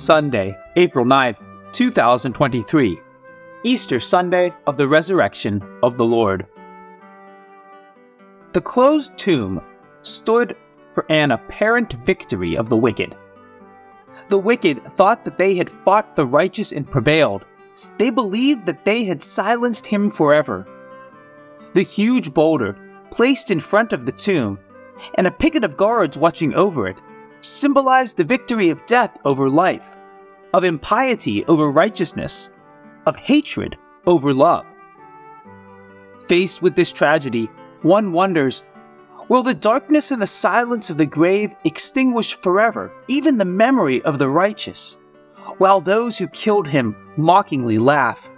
Sunday, April 9th, 2023. Easter Sunday of the Resurrection of the Lord. The closed tomb stood for an apparent victory of the wicked. The wicked thought that they had fought the righteous and prevailed. They believed that they had silenced him forever. The huge boulder, placed in front of the tomb, and a picket of guards watching over it, symbolized the victory of death over life, of impiety over righteousness, of hatred over love. Faced with this tragedy, one wonders will the darkness and the silence of the grave extinguish forever even the memory of the righteous, while those who killed him mockingly laugh?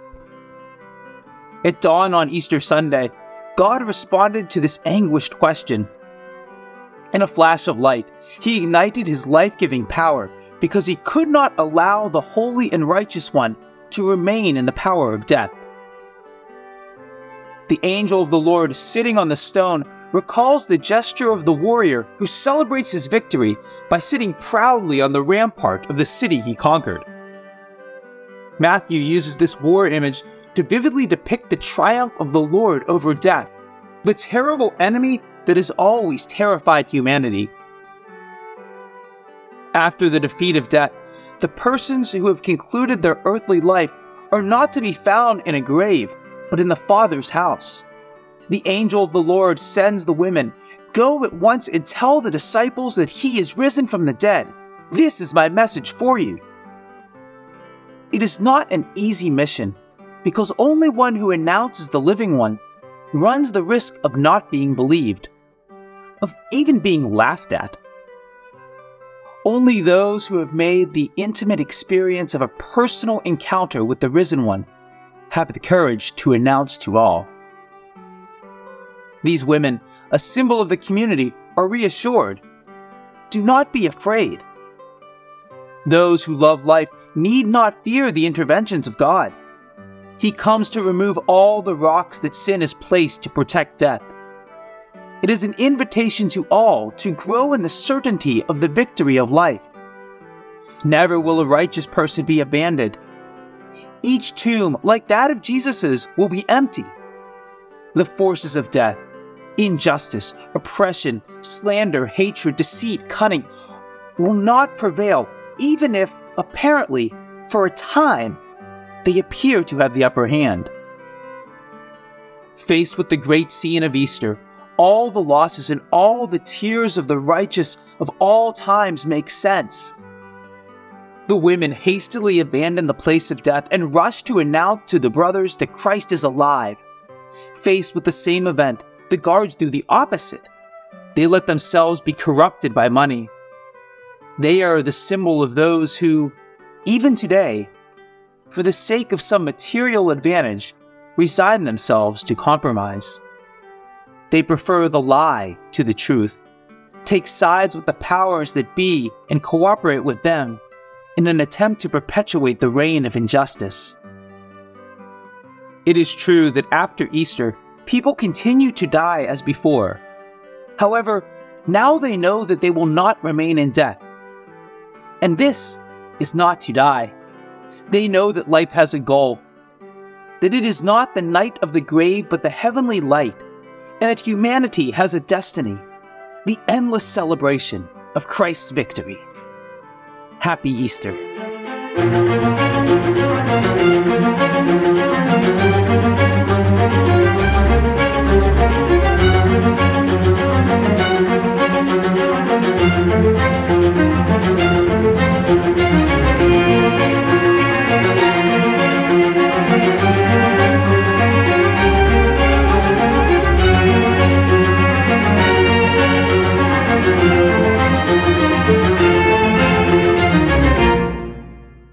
At dawn on Easter Sunday, God responded to this anguished question. In a flash of light, he ignited his life giving power because he could not allow the holy and righteous one to remain in the power of death. The angel of the Lord sitting on the stone recalls the gesture of the warrior who celebrates his victory by sitting proudly on the rampart of the city he conquered. Matthew uses this war image to vividly depict the triumph of the Lord over death, the terrible enemy that has always terrified humanity. After the defeat of death, the persons who have concluded their earthly life are not to be found in a grave, but in the Father's house. The angel of the Lord sends the women, Go at once and tell the disciples that he is risen from the dead. This is my message for you. It is not an easy mission, because only one who announces the living one runs the risk of not being believed, of even being laughed at. Only those who have made the intimate experience of a personal encounter with the risen one have the courage to announce to all. These women, a symbol of the community, are reassured. Do not be afraid. Those who love life need not fear the interventions of God. He comes to remove all the rocks that sin has placed to protect death. It is an invitation to all to grow in the certainty of the victory of life. Never will a righteous person be abandoned. Each tomb, like that of Jesus's, will be empty. The forces of death, injustice, oppression, slander, hatred, deceit, cunning, will not prevail, even if, apparently, for a time, they appear to have the upper hand. Faced with the great scene of Easter, all the losses and all the tears of the righteous of all times make sense. The women hastily abandon the place of death and rush to announce to the brothers that Christ is alive. Faced with the same event, the guards do the opposite. They let themselves be corrupted by money. They are the symbol of those who, even today, for the sake of some material advantage, resign themselves to compromise. They prefer the lie to the truth, take sides with the powers that be, and cooperate with them in an attempt to perpetuate the reign of injustice. It is true that after Easter, people continue to die as before. However, now they know that they will not remain in death. And this is not to die. They know that life has a goal, that it is not the night of the grave but the heavenly light, and that humanity has a destiny, the endless celebration of Christ's victory. Happy Easter.